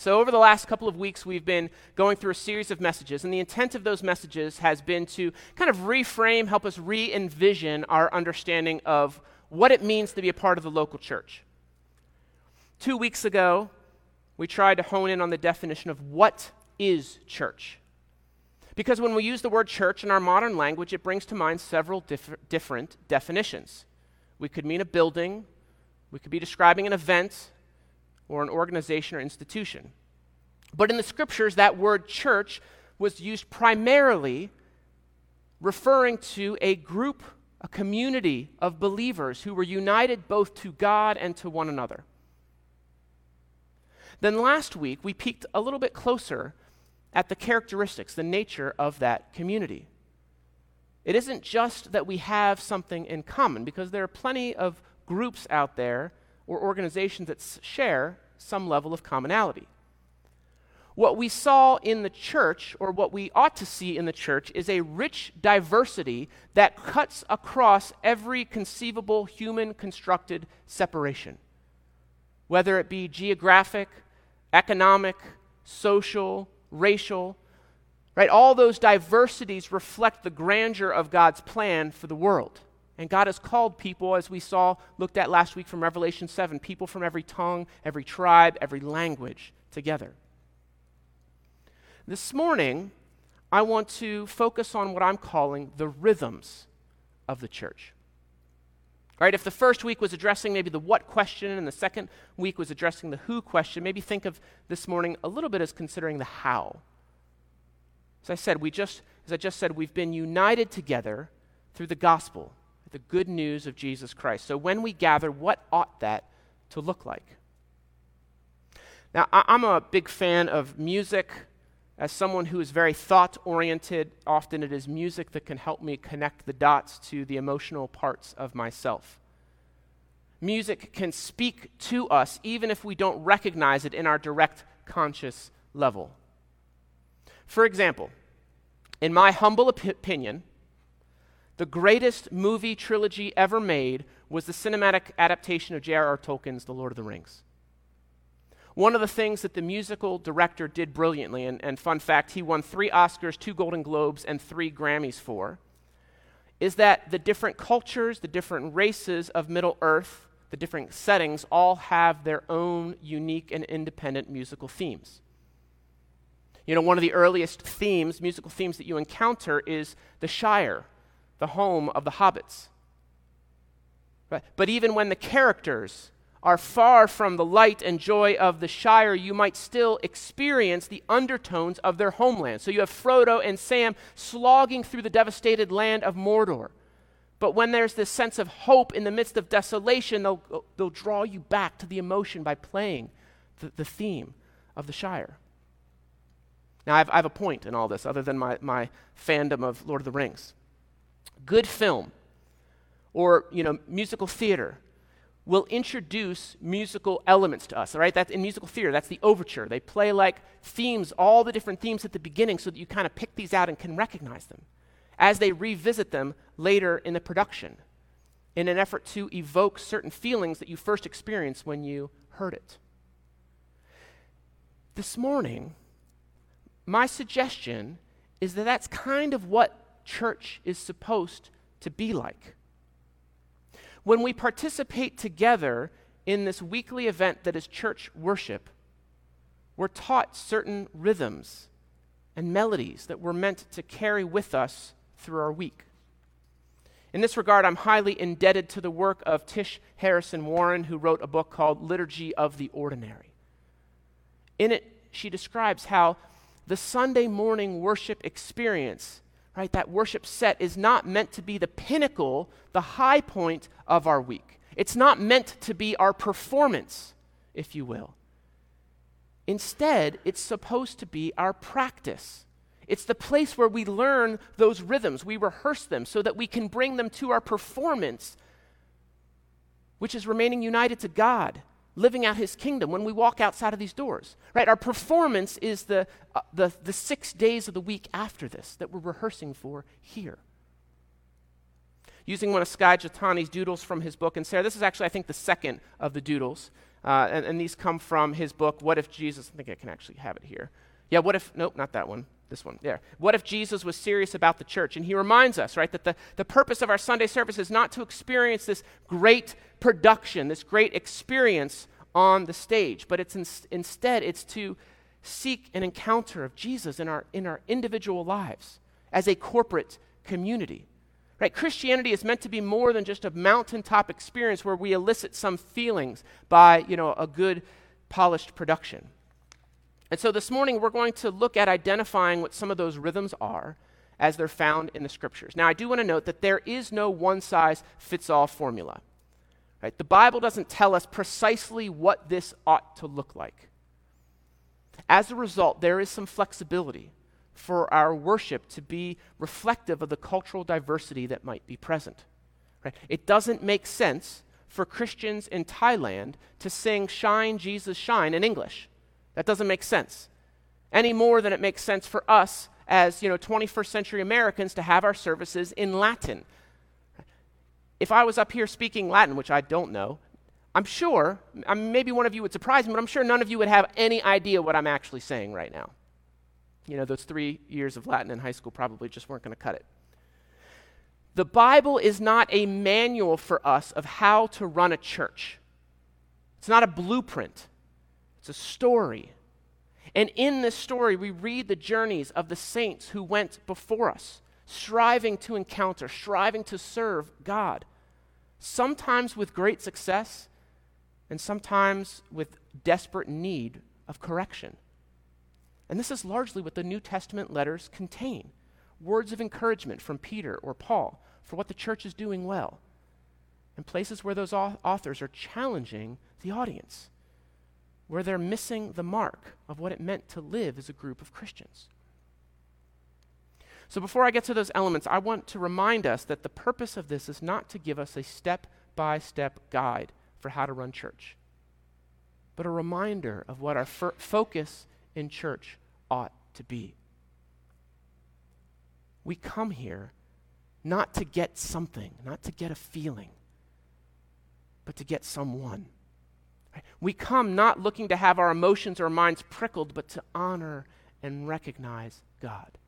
So, over the last couple of weeks, we've been going through a series of messages, and the intent of those messages has been to kind of reframe, help us re envision our understanding of what it means to be a part of the local church. Two weeks ago, we tried to hone in on the definition of what is church. Because when we use the word church in our modern language, it brings to mind several diff- different definitions. We could mean a building, we could be describing an event, or an organization or institution. But in the scriptures, that word church was used primarily referring to a group, a community of believers who were united both to God and to one another. Then last week, we peeked a little bit closer at the characteristics, the nature of that community. It isn't just that we have something in common, because there are plenty of groups out there or organizations that share some level of commonality. What we saw in the church, or what we ought to see in the church, is a rich diversity that cuts across every conceivable human constructed separation, whether it be geographic, economic, social, racial, right? All those diversities reflect the grandeur of God's plan for the world. And God has called people, as we saw, looked at last week from Revelation 7, people from every tongue, every tribe, every language together. This morning, I want to focus on what I'm calling the rhythms of the church. Right? If the first week was addressing maybe the what question and the second week was addressing the who question, maybe think of this morning a little bit as considering the how. As I said, we just as I just said, we've been united together through the gospel the good news of Jesus Christ. So when we gather, what ought that to look like? Now, I'm a big fan of music. As someone who is very thought oriented, often it is music that can help me connect the dots to the emotional parts of myself. Music can speak to us even if we don't recognize it in our direct conscious level. For example, in my humble op- opinion, the greatest movie trilogy ever made was the cinematic adaptation of J.R.R. Tolkien's The Lord of the Rings. One of the things that the musical director did brilliantly, and, and fun fact, he won three Oscars, two Golden Globes, and three Grammys for, is that the different cultures, the different races of Middle Earth, the different settings all have their own unique and independent musical themes. You know, one of the earliest themes, musical themes that you encounter is the Shire, the home of the hobbits. Right? But even when the characters are far from the light and joy of the Shire, you might still experience the undertones of their homeland. So you have Frodo and Sam slogging through the devastated land of Mordor. But when there's this sense of hope in the midst of desolation, they'll, they'll draw you back to the emotion by playing the, the theme of the Shire. Now, I have, I have a point in all this, other than my, my fandom of Lord of the Rings good film or you know musical theater will introduce musical elements to us all right? That's in musical theater that's the overture. They play like themes all the different themes at the beginning so that you kind of pick these out and can recognize them as they revisit them later in the production in an effort to evoke certain feelings that you first experienced when you heard it. This morning my suggestion is that that's kind of what church is supposed to be like. When we participate together in this weekly event that is church worship, we're taught certain rhythms and melodies that we're meant to carry with us through our week. In this regard, I'm highly indebted to the work of Tish Harrison Warren, who wrote a book called Liturgy of the Ordinary. In it, she describes how the Sunday morning worship experience right? That worship set is not meant to be the pinnacle, the high point of our week. It's not meant to be our performance, if you will. Instead, it's supposed to be our practice. It's the place where we learn those rhythms, we rehearse them so that we can bring them to our performance, which is remaining united to God living out his kingdom when we walk outside of these doors right? Our performance is the, uh, the, the six days of the week after this that we're rehearsing for here. Using one of Skye Jethani's doodles from his book and sarah this is actually i think the second of the doodles Uh, and, and these come from his book, What If Jesus, I think I can actually have it here. Yeah, what if, nope, not that one this one there. What if Jesus was serious about the church? And he reminds us, right, that the, the purpose of our Sunday service is not to experience this great production, this great experience on the stage, but it's in, instead it's to seek an encounter of Jesus in our, in our individual lives as a corporate community. Right? Christianity is meant to be more than just a mountaintop experience where we elicit some feelings by, you know, a good polished production. And so this morning we're going to look at identifying what some of those rhythms are as they're found in the scriptures. Now I do want to note that there is no one size fits all formula. Right? The Bible doesn't tell us precisely what this ought to look like. As a result, there is some flexibility for our worship to be reflective of the cultural diversity that might be present. Right? It doesn't make sense for Christians in Thailand to sing Shine, Jesus, Shine in English. That doesn't make sense. Any more than it makes sense for us as, you know, 21st century Americans to have our services in Latin. If I was up here speaking Latin, which I don't know, I'm sure, maybe one of you would surprise me, but I'm sure none of you would have any idea what I'm actually saying right now. You know, those three years of Latin in high school probably just weren't going to cut it. The Bible is not a manual for us of how to run a church, it's not a blueprint. It's a story. And in this story, we read the journeys of the saints who went before us, striving to encounter, striving to serve God, sometimes with great success, and sometimes with desperate need of correction. And this is largely what the New Testament letters contain words of encouragement from Peter or Paul for what the church is doing well, and places where those authors are challenging the audience where they're missing the mark of what it meant to live as a group of Christians. So, before I get to those elements, I want to remind us that the purpose of this is not to give us a step by step guide for how to run church, but a reminder of what our focus in church ought to be. We come here not to get something, not to get a feeling, but to get someone. We come not looking to have our emotions or minds prickled, but to honor and recognize God.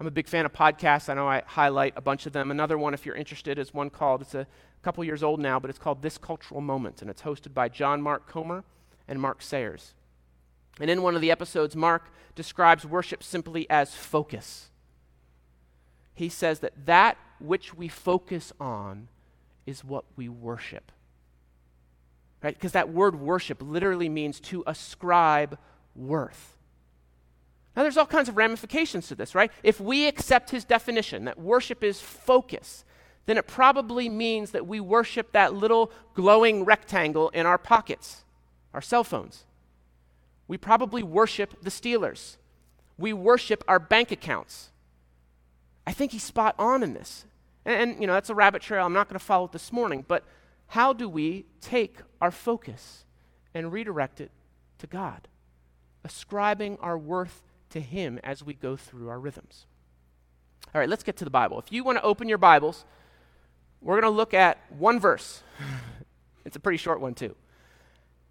I'm a big fan of podcasts. I know I highlight a bunch of them. Another one, if you're interested, is one called, it's a couple years old now, but it's called This Cultural Moment, and it's hosted by John Mark Comer and Mark Sayers. And in one of the episodes, Mark describes worship simply as focus. He says that that which we focus on is what we worship right? Because that word worship literally means to ascribe worth. Now, there's all kinds of ramifications to this, right? If we accept his definition that worship is focus, then it probably means that we worship that little glowing rectangle in our pockets, our cell phones. We probably worship the Steelers. We worship our bank accounts. I think he's spot on in this. And, and you know, that's a rabbit trail. I'm not going to follow it this morning, but how do we take our focus and redirect it to God, ascribing our worth to Him as we go through our rhythms? All right, let's get to the Bible. If you want to open your Bibles, we're going to look at one verse. it's a pretty short one, too.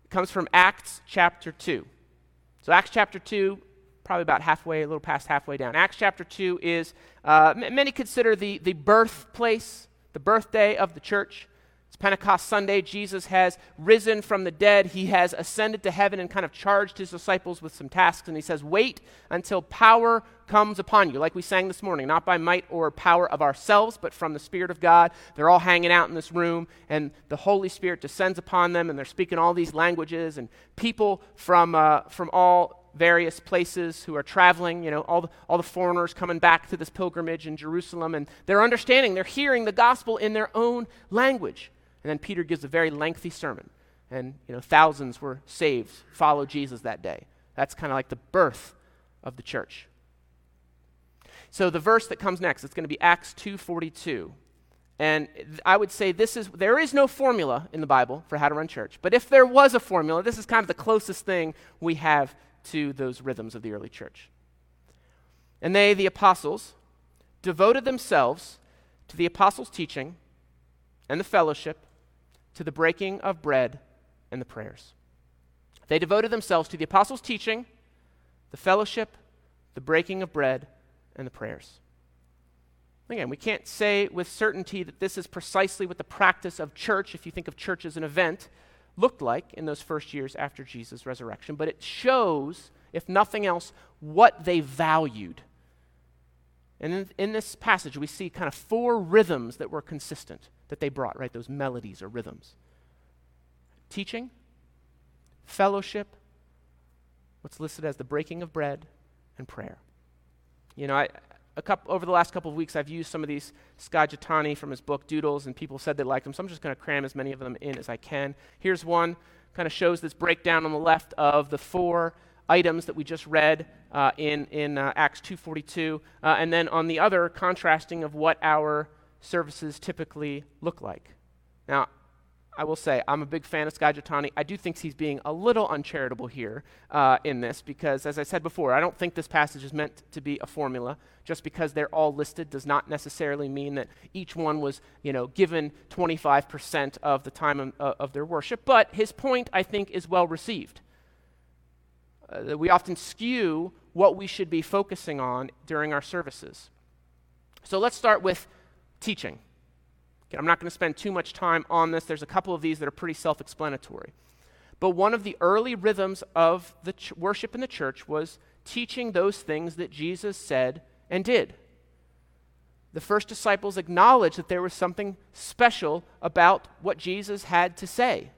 It comes from Acts chapter 2. So, Acts chapter 2, probably about halfway, a little past halfway down. Acts chapter 2 is, uh, m- many consider the, the birthplace, the birthday of the church. Pentecost Sunday, Jesus has risen from the dead. He has ascended to heaven and kind of charged his disciples with some tasks. And he says, Wait until power comes upon you, like we sang this morning, not by might or power of ourselves, but from the Spirit of God. They're all hanging out in this room, and the Holy Spirit descends upon them, and they're speaking all these languages, and people from, uh, from all various places who are traveling, you know, all the, all the foreigners coming back to this pilgrimage in Jerusalem, and they're understanding, they're hearing the gospel in their own language. And then Peter gives a very lengthy sermon. And, you know, thousands were saved, followed Jesus that day. That's kind of like the birth of the church. So the verse that comes next, it's going to be Acts 2:42. And I would say this is there is no formula in the Bible for how to run church. But if there was a formula, this is kind of the closest thing we have to those rhythms of the early church. And they, the apostles, devoted themselves to the apostles' teaching and the fellowship to the breaking of bread and the prayers. They devoted themselves to the apostles' teaching, the fellowship, the breaking of bread, and the prayers. Again, we can't say with certainty that this is precisely what the practice of church, if you think of church as an event, looked like in those first years after Jesus' resurrection, but it shows, if nothing else, what they valued. And in, in, this passage, we see kind of four rhythms that were consistent that they brought, right? Those melodies or rhythms teaching, fellowship, what's listed as the breaking of bread, and prayer. You know, I, a couple, over the last couple of weeks, I've used some of these Skye from his book Doodles, and people said they liked them, so I'm just going to cram as many of them in as I can. Here's one, kind of shows this breakdown on the left of the four items that we just read uh, in, in uh, Acts 2.42, uh, and then on the other, contrasting of what our services typically look like. Now, I will say, I'm a big fan of Skye Jethani. I do think he's being a little uncharitable here uh, in this because, as I said before, I don't think this passage is meant to be a formula. Just because they're all listed does not necessarily mean that each one was, you know, given 25% of the time of, uh, of their worship. But his point, I think, is well received. Uh, we often skew what we should be focusing on during our services. So let's start with teaching. Okay, I'm not going to spend too much time on this. There's a couple of these that are pretty self explanatory. But one of the early rhythms of the ch- worship in the church was teaching those things that Jesus said and did. The first disciples acknowledged that there was something special about what Jesus had to say.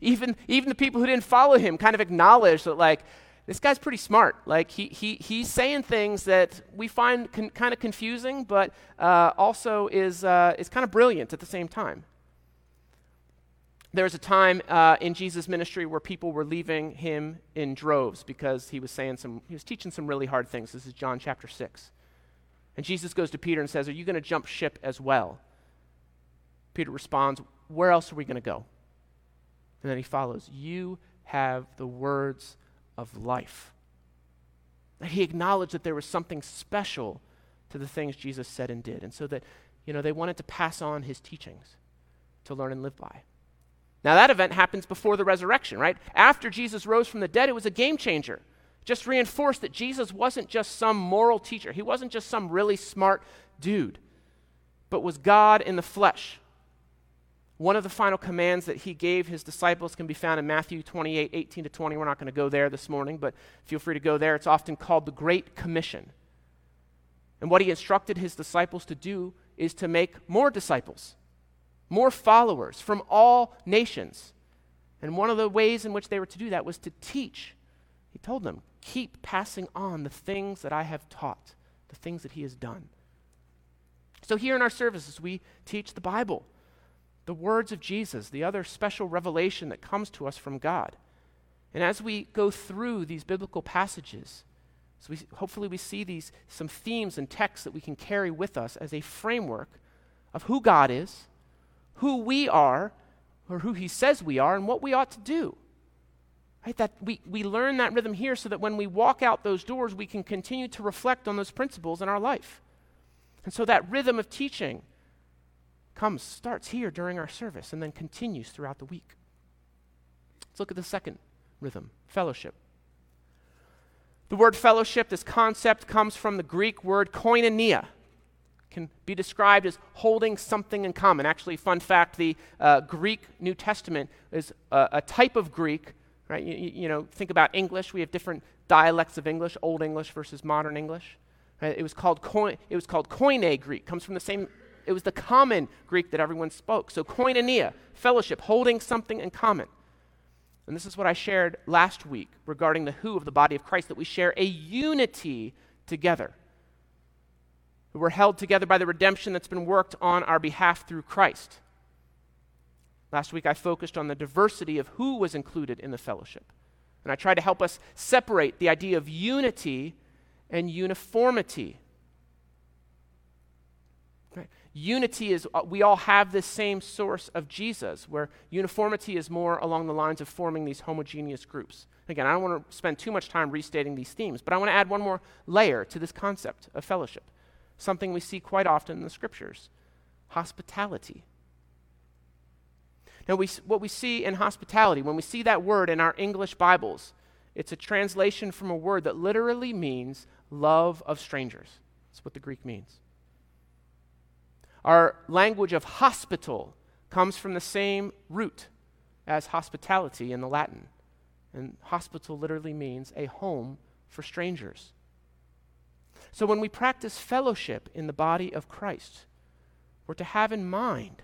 Even, even the people who didn't follow him kind of acknowledged that, like, this guy's pretty smart. Like, he, he, he's saying things that we find con- kind of confusing, but uh, also is, uh, is kind of brilliant at the same time. There was a time uh, in Jesus' ministry where people were leaving him in droves because he was saying some, he was teaching some really hard things. This is John chapter 6. And Jesus goes to Peter and says, Are you going to jump ship as well? Peter responds, Where else are we going to go? And then he follows, You have the words of life. That he acknowledged that there was something special to the things Jesus said and did. And so that, you know, they wanted to pass on his teachings to learn and live by. Now, that event happens before the resurrection, right? After Jesus rose from the dead, it was a game changer. Just reinforced that Jesus wasn't just some moral teacher, he wasn't just some really smart dude, but was God in the flesh one of the final commands that he gave his disciples can be found in Matthew 28 18 to 20. We're not going to go there this morning, but feel free to go there. It's often called the Great Commission. And what he instructed his disciples to do is to make more disciples, more followers from all nations. And one of the ways in which they were to do that was to teach. He told them, Keep passing on the things that I have taught, the things that he has done. So here in our services, we teach the Bible the words of Jesus, the other special revelation that comes to us from God. And as we go through these biblical passages, so we, hopefully we see these some themes and texts that we can carry with us as a framework of who God is, who we are, or who He says we are, and what we ought to do. Right? That we, we learn that rhythm here so that when we walk out those doors, we can continue to reflect on those principles in our life. And so that rhythm of teaching comes, starts here during our service, and then continues throughout the week. Let's look at the second rhythm fellowship. The word fellowship, this concept, comes from the Greek word koinonia. Can be described as holding something in common. Actually, fun fact the uh, Greek New Testament is a, a type of Greek, right? You, you, know, think about English. We have different dialects of English, Old English versus Modern English. Right? It was called it was called Koine Greek. Comes from the same it was the common Greek that everyone spoke. So koinonia, fellowship, holding something in common. And this is what I shared last week regarding the who of the body of Christ that we share a unity together. We're held together by the redemption that's been worked on our behalf through Christ. Last week I focused on the diversity of who was included in the fellowship. And I tried to help us separate the idea of unity and uniformity. Unity is, uh, we all have this same source of Jesus, where uniformity is more along the lines of forming these homogeneous groups. Again, I don't want to spend too much time restating these themes, but I want to add one more layer to this concept of fellowship, something we see quite often in the scriptures hospitality. Now, we, what we see in hospitality, when we see that word in our English Bibles, it's a translation from a word that literally means love of strangers. That's what the Greek means. Our language of hospital comes from the same root as hospitality in the Latin. And hospital literally means a home for strangers. So when we practice fellowship in the body of Christ, we're to have in mind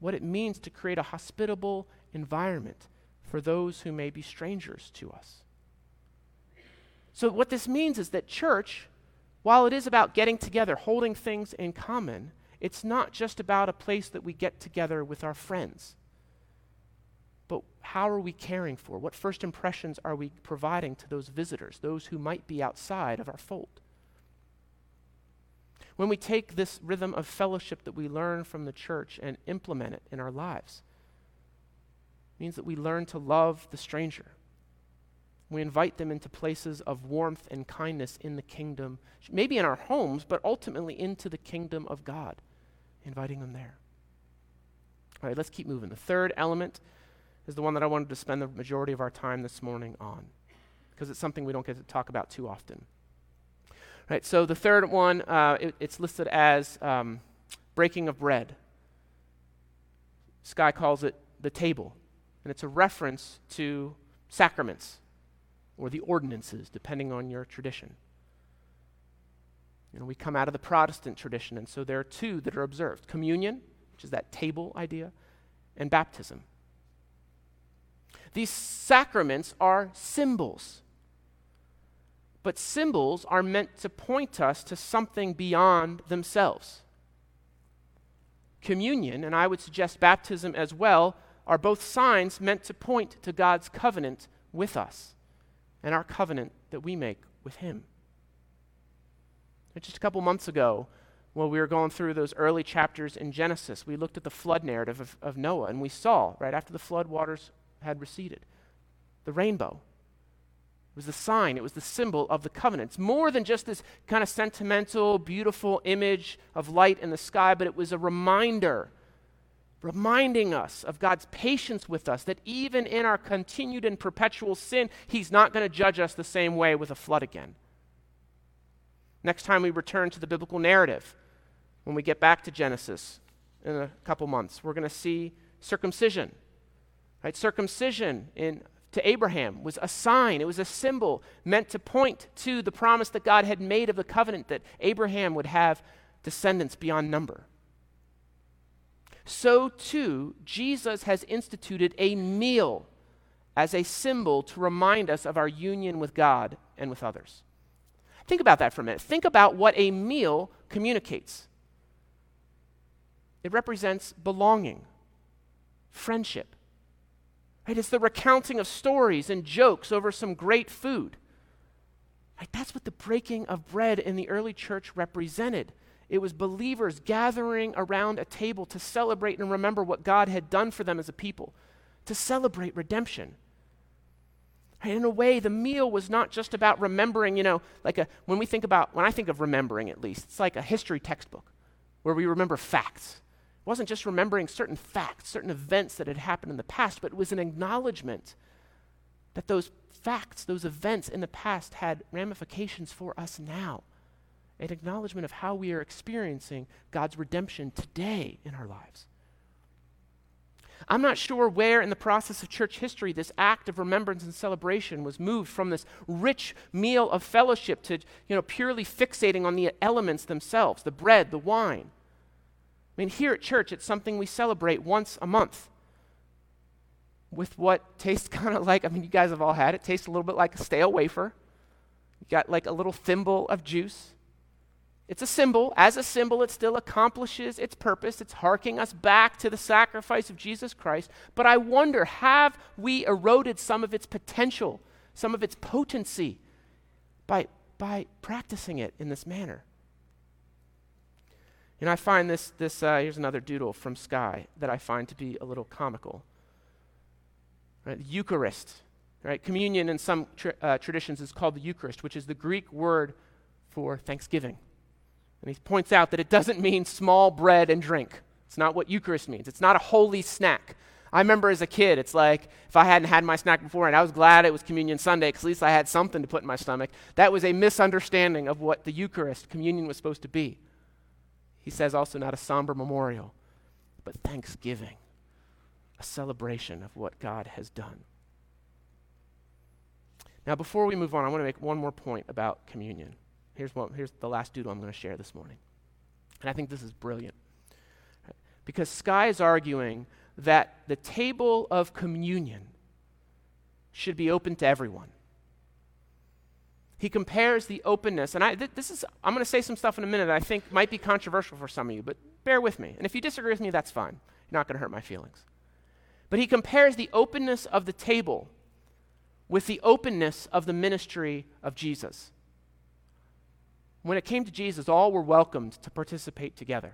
what it means to create a hospitable environment for those who may be strangers to us. So, what this means is that church, while it is about getting together, holding things in common, it's not just about a place that we get together with our friends. But how are we caring for? What first impressions are we providing to those visitors, those who might be outside of our fold? When we take this rhythm of fellowship that we learn from the church and implement it in our lives, it means that we learn to love the stranger we invite them into places of warmth and kindness in the kingdom, maybe in our homes, but ultimately into the kingdom of God, inviting them there. All right, let's keep moving. The third element is the one that I wanted to spend the majority of our time this morning on, because it's something we don't get to talk about too often. All right, so the third one, uh, it, it's listed as um, breaking of bread. Skye calls it the table, and it's a reference to sacraments or the ordinances, depending on your tradition. Know, we come out of the Protestant tradition, and so there are two that are observed communion, which is that table idea, and baptism. These sacraments are symbols. But symbols are meant to point us to something beyond themselves. Communion, and I would suggest baptism as well, are both signs meant to point to God's covenant with us and our covenant that we make with Him. Just a couple months ago, while we were going through those early chapters in Genesis, we looked at the flood narrative of, of Noah, and we saw, right after the flood waters had receded, the rainbow. It was the sign, it was the symbol of the covenant. It's more than just this kind of sentimental, beautiful image of light in the sky, but it was a reminder reminding us of God's patience with us, that even in our continued and perpetual sin, He's not going to judge us the same way with a flood again. Next time we return to the biblical narrative, when we get back to Genesis in a couple months, we're going to see circumcision. Right? Circumcision in, to Abraham was a sign, it was a symbol meant to point to the promise that God had made of the covenant that Abraham would have descendants beyond number so too Jesus has instituted a meal as a symbol to remind us of our union with God and with others. Think about that for a minute. Think about what a meal communicates it represents belonging, friendship. Right? It's the recounting of stories and jokes over some great food. Right? That's what the breaking of bread in the early church represented. It was believers gathering around a table to celebrate and remember what God had done for them as a people, to celebrate redemption. And in a way, the meal was not just about remembering, you know, like a, when we think about, when I think of remembering at least, it's like a history textbook where we remember facts. It wasn't just remembering certain facts, certain events that had happened in the past, but it was an acknowledgement that those facts, those events in the past had ramifications for us now an acknowledgement of how we are experiencing God's redemption today in our lives. I'm not sure where in the process of church history this act of remembrance and celebration was moved from this rich meal of fellowship to you know, purely fixating on the elements themselves, the bread, the wine. I mean, here at church, it's something we celebrate once a month with what tastes kind of like, I mean, you guys have all had it, tastes a little bit like a stale wafer. You got like a little thimble of juice. It's a symbol. As a symbol, it still accomplishes its purpose. It's harking us back to the sacrifice of Jesus Christ. But I wonder have we eroded some of its potential, some of its potency by, by practicing it in this manner? And I find this, this uh, here's another doodle from Skye that I find to be a little comical. Right? The Eucharist. Right? Communion in some tra- uh, traditions is called the Eucharist, which is the Greek word for thanksgiving. And he points out that it doesn't mean small bread and drink. It's not what Eucharist means. It's not a holy snack. I remember as a kid, it's like if I hadn't had my snack before and I was glad it was Communion Sunday because at least I had something to put in my stomach. That was a misunderstanding of what the Eucharist, communion, was supposed to be. He says also not a somber memorial, but thanksgiving, a celebration of what God has done. Now, before we move on, I want to make one more point about communion. Here's, what, here's the last doodle I'm going to share this morning. And I think this is brilliant. Because Skye is arguing that the table of communion should be open to everyone. He compares the openness, and I, th- this is, I'm going to say some stuff in a minute that I think might be controversial for some of you, but bear with me. And if you disagree with me, that's fine. You're not going to hurt my feelings. But he compares the openness of the table with the openness of the ministry of Jesus. When it came to Jesus, all were welcomed to participate together.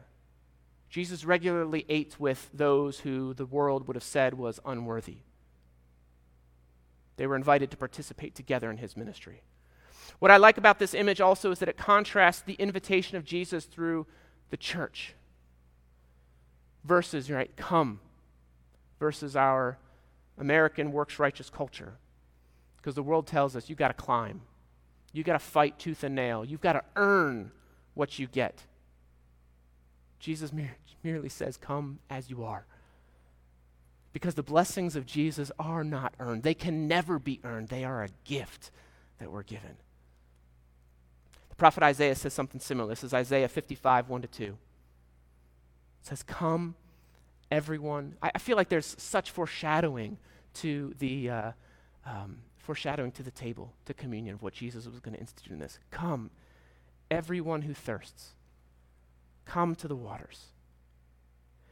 Jesus regularly ate with those who the world would have said was unworthy. They were invited to participate together in his ministry. What I like about this image also is that it contrasts the invitation of Jesus through the church versus, right, come, versus our American works righteous culture. Because the world tells us you've got to climb, you've got to fight tooth and nail, you've got to earn what you get. Jesus merely says, Come as you are. Because the blessings of Jesus are not earned. They can never be earned. They are a gift that we're given. The prophet Isaiah says something similar. This is Isaiah 55, 1 to 2. It says, Come, everyone. I, I feel like there's such foreshadowing to the. Uh, um, foreshadowing to the table, to communion, of what Jesus was going to institute in this. Come, everyone who thirsts. Come to the waters.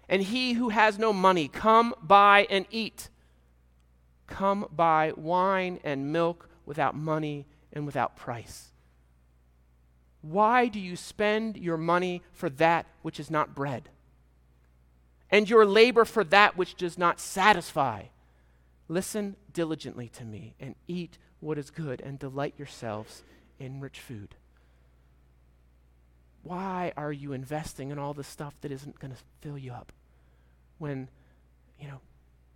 And he who has no money, come buy and eat. Come buy wine and milk without money and without price. Why do you spend your money for that which is not bread? And your labor for that which does not satisfy? Listen diligently to me and eat what is good and delight yourselves in rich food. Why are you investing in all the stuff that isn't going to fill you up when, you know,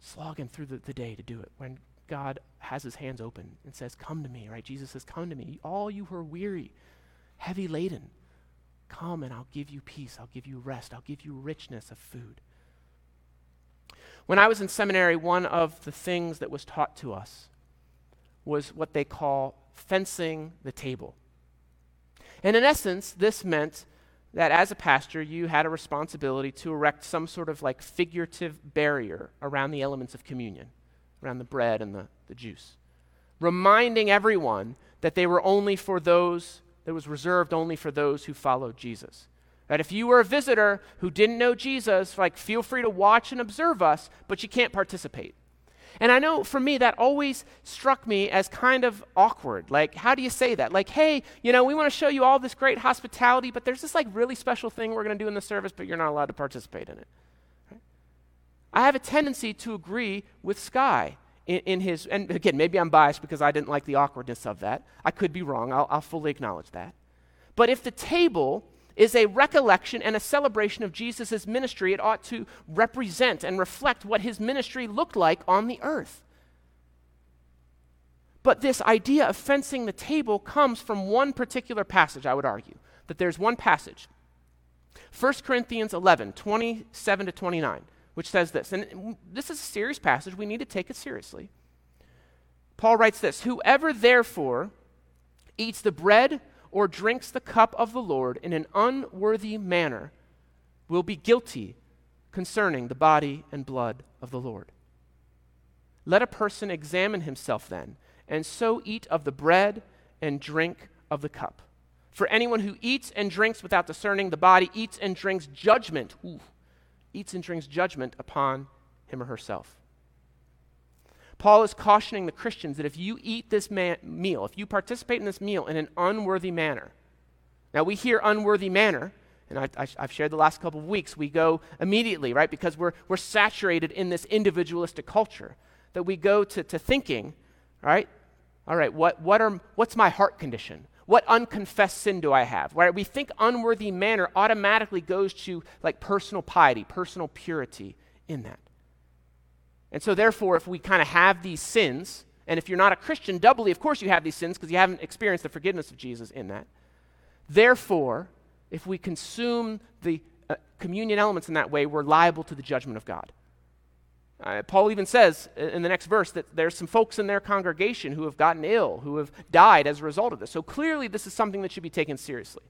slogging through the, the day to do it? When God has his hands open and says, Come to me, right? Jesus says, Come to me, all you who are weary, heavy laden. Come and I'll give you peace. I'll give you rest. I'll give you richness of food. When I was in seminary, one of the things that was taught to us was what they call fencing the table. And in essence, this meant that as a pastor, you had a responsibility to erect some sort of like figurative barrier around the elements of communion, around the bread and the, the juice, reminding everyone that they were only for those, that was reserved only for those who followed Jesus. That if you were a visitor who didn't know Jesus, like feel free to watch and observe us, but you can't participate. And I know for me, that always struck me as kind of awkward. Like, how do you say that? Like, hey, you know, we want to show you all this great hospitality, but there's this like really special thing we're going to do in the service, but you're not allowed to participate in it. I have a tendency to agree with Skye in, in, his, and again, maybe I'm biased because I didn't like the awkwardness of that. I could be wrong. I'll, I'll fully acknowledge that. But if the table is a recollection and a celebration of Jesus' ministry. It ought to represent and reflect what his ministry looked like on the earth. But this idea of fencing the table comes from one particular passage, I would argue. That there's one passage, 1 Corinthians 11, 27 to 29, which says this. And this is a serious passage. We need to take it seriously. Paul writes this Whoever therefore eats the bread or drinks the cup of the Lord in an unworthy manner will be guilty concerning the body and blood of the Lord. Let a person examine himself then, and so eat of the bread and drink of the cup. For anyone who eats and drinks without discerning the body eats and drinks judgment, ooh, eats and drinks judgment upon him or herself. Paul is cautioning the Christians that if you eat this man- meal, if you participate in this meal in an unworthy manner, now we hear unworthy manner, and I, have shared the last couple of weeks, we go immediately, right, because we're, we're saturated in this individualistic culture, that we go to, to thinking, right, all right, what, what are, what's my heart condition? What unconfessed sin do I have? Right? We think unworthy manner automatically goes to like personal piety, personal purity in that. And so, therefore, if we kind of have these sins, and if you're not a Christian, doubly, of course, you have these sins because you haven't experienced the forgiveness of Jesus in that. Therefore, if we consume the uh, communion elements in that way, we're liable to the judgment of God. Uh, Paul even says in the next verse that there's some folks in their congregation who have gotten ill, who have died as a result of this. So clearly, this is something that should be taken seriously.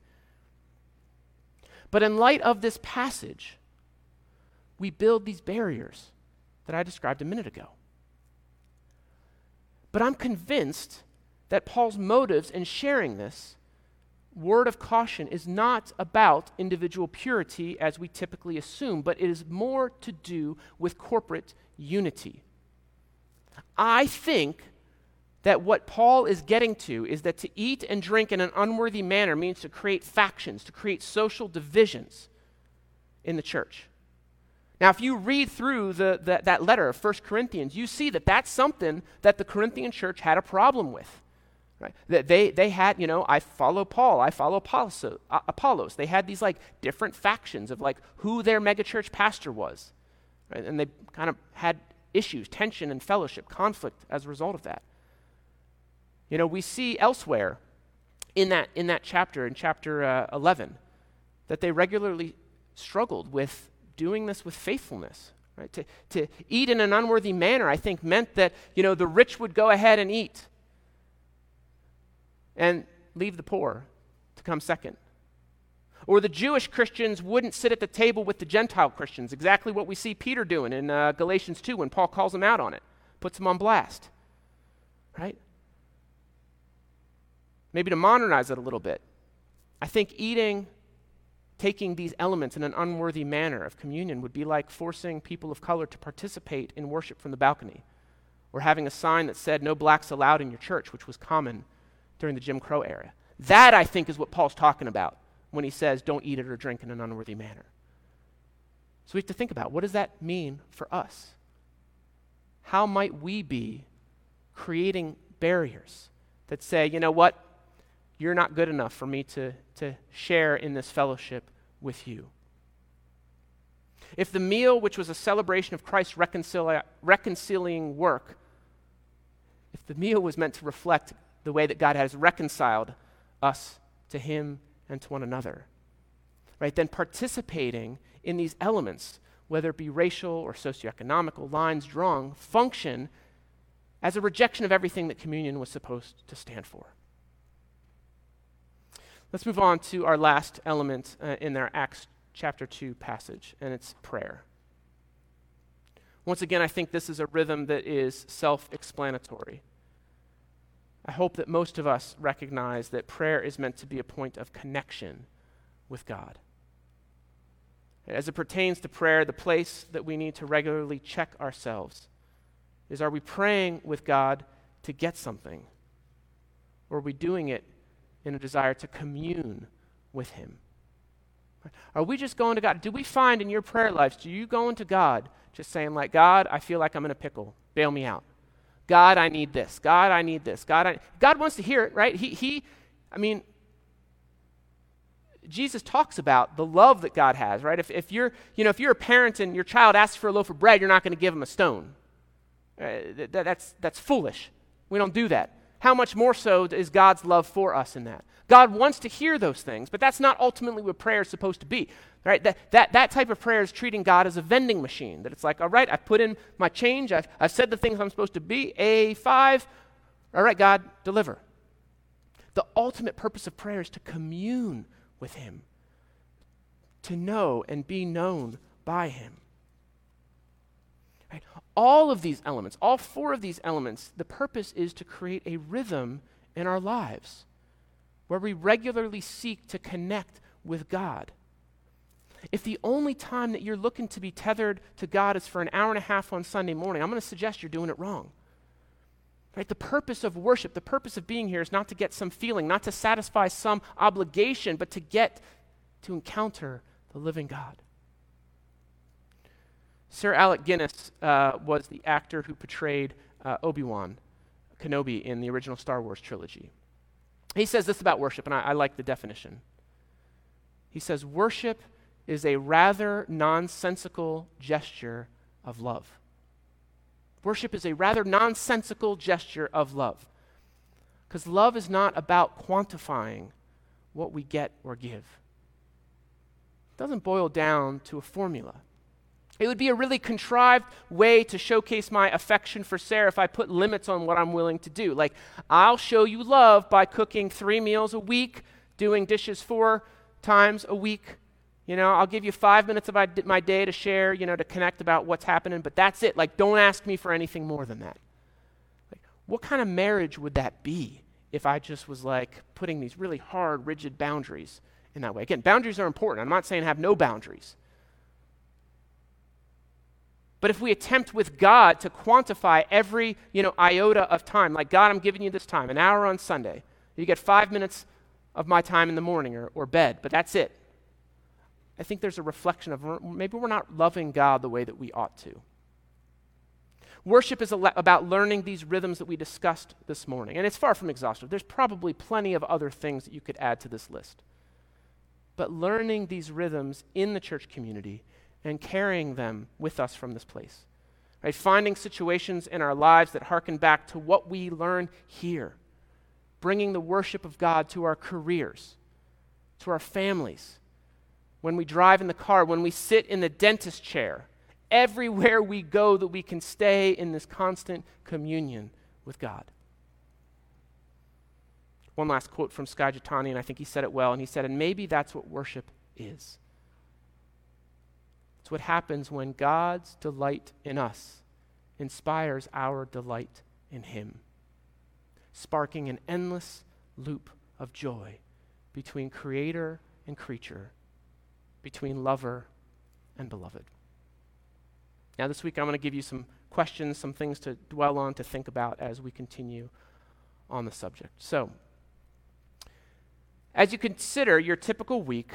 But in light of this passage, we build these barriers that I described a minute ago. But I'm convinced that Paul's motives in sharing this word of caution is not about individual purity as we typically assume, but it is more to do with corporate unity. I think that what Paul is getting to is that to eat and drink in an unworthy manner means to create factions, to create social divisions in the church. Now, if you read through the, the, that letter of 1 Corinthians, you see that that's something that the Corinthian church had a problem with. Right? That they, they had, you know, I follow Paul, I follow Apollos, uh, Apollos. They had these like different factions of like who their megachurch pastor was. Right? And they kind of had issues, tension and fellowship, conflict as a result of that. You know, we see elsewhere in that, in that chapter, in chapter uh, 11, that they regularly struggled with doing this with faithfulness. Right? To, to eat in an unworthy manner, I think, meant that, you know, the rich would go ahead and eat and leave the poor to come second. Or the Jewish Christians wouldn't sit at the table with the Gentile Christians, exactly what we see Peter doing in uh, Galatians 2 when Paul calls them out on it, puts them on blast. Right? Maybe to modernize it a little bit, I think eating, taking these elements in an unworthy manner of communion would be like forcing people of color to participate in worship from the balcony, or having a sign that said, No blacks allowed in your church, which was common during the Jim Crow era. That, I think, is what Paul's talking about when he says, don't eat it or drink in an unworthy manner. So we have to think about what does that mean for us? How might we be creating barriers that say, you know what, you're not good enough for me to, to share in this fellowship with you? If the meal, which was a celebration of Christ's reconcili- reconciling work, if the meal was meant to reflect the way that God has reconciled us to Him and to one another. Right? Then participating in these elements, whether it be racial or socioeconomical lines drawn, function as a rejection of everything that communion was supposed to stand for. Let's move on to our last element uh, in our Acts chapter 2 passage, and it's prayer. Once again, I think this is a rhythm that is self explanatory. I hope that most of us recognize that prayer is meant to be a point of connection with God. As it pertains to prayer, the place that we need to regularly check ourselves is are we praying with God to get something? Or are we doing it in a desire to commune with Him? Are we just going to God? Do we find in your prayer lives, do you go into God just saying, like, God, I feel like I'm in a pickle, bail me out? God, I need this. God, I need this. God, I, God wants to hear it, right? He, he, I mean, Jesus talks about the love that God has, right? If, if you're, you know, if you're a parent and your child asks for a loaf of bread, you're not going to give him a stone. Uh, that, that's, that's foolish. We don't do that. How much more so is God's love for us in that? God wants to hear those things, but that's not ultimately what prayer is supposed to be. Right? That, that, that type of prayer is treating God as a vending machine. That it's like, all right, I've put in my change, I've, I've said the things I'm supposed to be, A5. All right, God, deliver. The ultimate purpose of prayer is to commune with Him, to know and be known by Him. All of these elements, all four of these elements, the purpose is to create a rhythm in our lives where we regularly seek to connect with God. If the only time that you're looking to be tethered to God is for an hour and a half on Sunday morning, I'm going to suggest you're doing it wrong. Right? The purpose of worship, the purpose of being here is not to get some feeling, not to satisfy some obligation, but to get to encounter the living God. Sir Alec Guinness uh, was the actor who portrayed uh, Obi Wan Kenobi in the original Star Wars trilogy. He says this about worship, and I, I like the definition. He says, Worship is a rather nonsensical gesture of love. Worship is a rather nonsensical gesture of love. Because love is not about quantifying what we get or give. It doesn't boil down to a formula. It would be a really contrived way to showcase my affection for Sarah if I put limits on what I'm willing to do. Like, I'll show you love by cooking three meals a week, doing dishes four times a week. You know, I'll give you five minutes of my day to share, you know, to connect about what's happening, but that's it. Like, don't ask me for anything more than that. Like, what kind of marriage would that be if I just was like putting these really hard, rigid boundaries in that way? Again, boundaries are important. I'm not saying have no boundaries. But if we attempt with God to quantify every, you know, iota of time, like God, I'm giving you this time, an hour on Sunday. You get five minutes of my time in the morning or, or bed, but that's it. I think there's a reflection of maybe we're not loving God the way that we ought to. Worship is about learning these rhythms that we discussed this morning, and it's far from exhaustive. There's probably plenty of other things that you could add to this list. But learning these rhythms in the church community and carrying them with us from this place. Right? Finding situations in our lives that harken back to what we learn here. Bringing the worship of God to our careers, to our families, when we drive in the car, when we sit in the dentist chair, everywhere we go, that we can stay in this constant communion with God. One last quote from Jethani, and I think he said it well, and he said, And maybe that's what worship is. It's what happens when God's delight in us inspires our delight in Him, sparking an endless loop of joy between creator and creature, between lover and beloved. Now, this week I'm going to give you some questions, some things to dwell on, to think about as we continue on the subject. So, as you consider your typical week,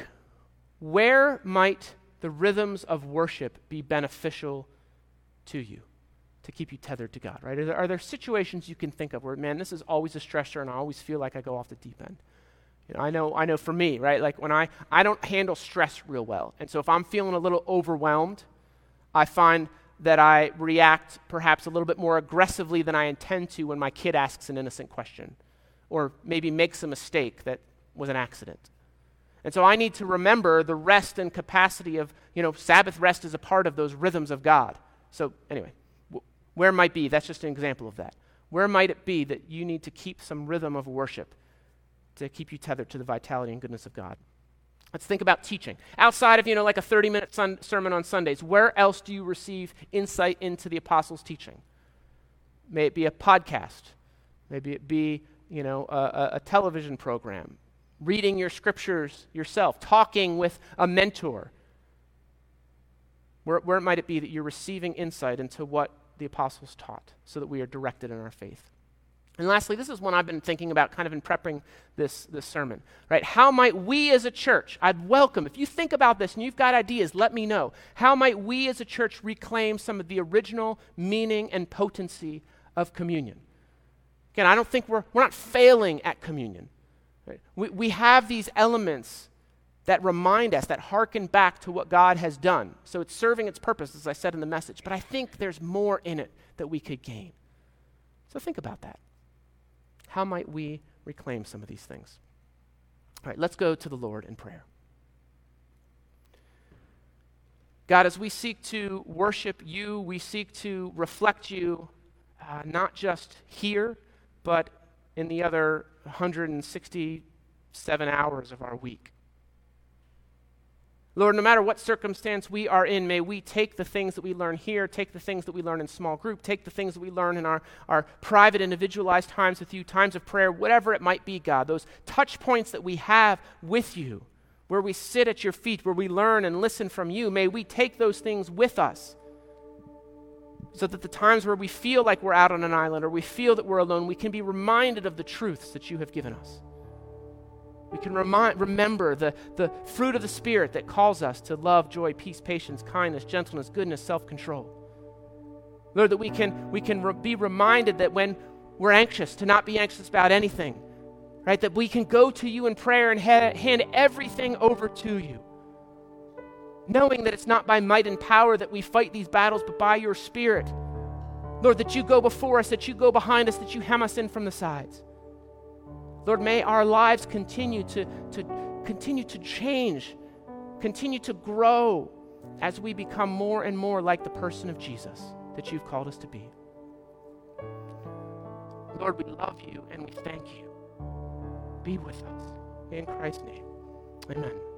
where might the rhythms of worship be beneficial to you to keep you tethered to God, right? Are there, are there, situations you can think of where, man, this is always a stressor and I always feel like I go off the deep end? You know, I know, I know for me, right? Like when I, I don't handle stress real well. And so if I'm feeling a little overwhelmed, I find that I react perhaps a little bit more aggressively than I intend to when my kid asks an innocent question or maybe makes a mistake that was an accident. And so I need to remember the rest and capacity of, you know, Sabbath rest is a part of those rhythms of God. So, anyway, where might be, that's just an example of that. Where might it be that you need to keep some rhythm of worship to keep you tethered to the vitality and goodness of God? Let's think about teaching. Outside of, you know, like a 30 minute sun- sermon on Sundays, where else do you receive insight into the apostles' teaching? May it be a podcast, maybe it be, you know, a, a, a television program, reading your scriptures yourself, talking with a mentor. Where, where might it be that you're receiving insight into what the apostles taught so that we are directed in our faith? And lastly, this is one I've been thinking about kind of in prepping this, this sermon, right? How might we as a church, I'd welcome, if you think about this and you've got ideas, let me know. How might we as a church reclaim some of the original meaning and potency of communion? Again, I don't think we're, we're not failing at communion. Right? We, we have these elements that remind us, that harken back to what God has done. So it's serving its purpose, as I said in the message. But I think there's more in it that we could gain. So think about that. How might we reclaim some of these things? All right, let's go to the Lord in prayer. God, as we seek to worship you, we seek to reflect you uh, not just here, but in the other 167 hours of our week. Lord, no matter what circumstance we are in, may we take the things that we learn here, take the things that we learn in small group, take the things that we learn in our, our private, individualized times with you, times of prayer, whatever it might be, God, those touch points that we have with you, where we sit at your feet, where we learn and listen from you, may we take those things with us so that the times where we feel like we're out on an island or we feel that we're alone, we can be reminded of the truths that you have given us. We can remind, remember the, the fruit of the Spirit that calls us to love, joy, peace, patience, kindness, gentleness, goodness, self control. Lord, that we can, we can re- be reminded that when we're anxious, to not be anxious about anything, right? That we can go to you in prayer and ha- hand everything over to you knowing that it's not by might and power that we fight these battles, but by your Spirit. Lord, that you go before us, that you go behind us, that you hem us in from the sides. Lord, may our lives continue to, to continue to change, continue to grow as we become more and more like the person of Jesus that you've called us to be. Lord, we love you and we thank you. Be with us. In Christ's name, amen.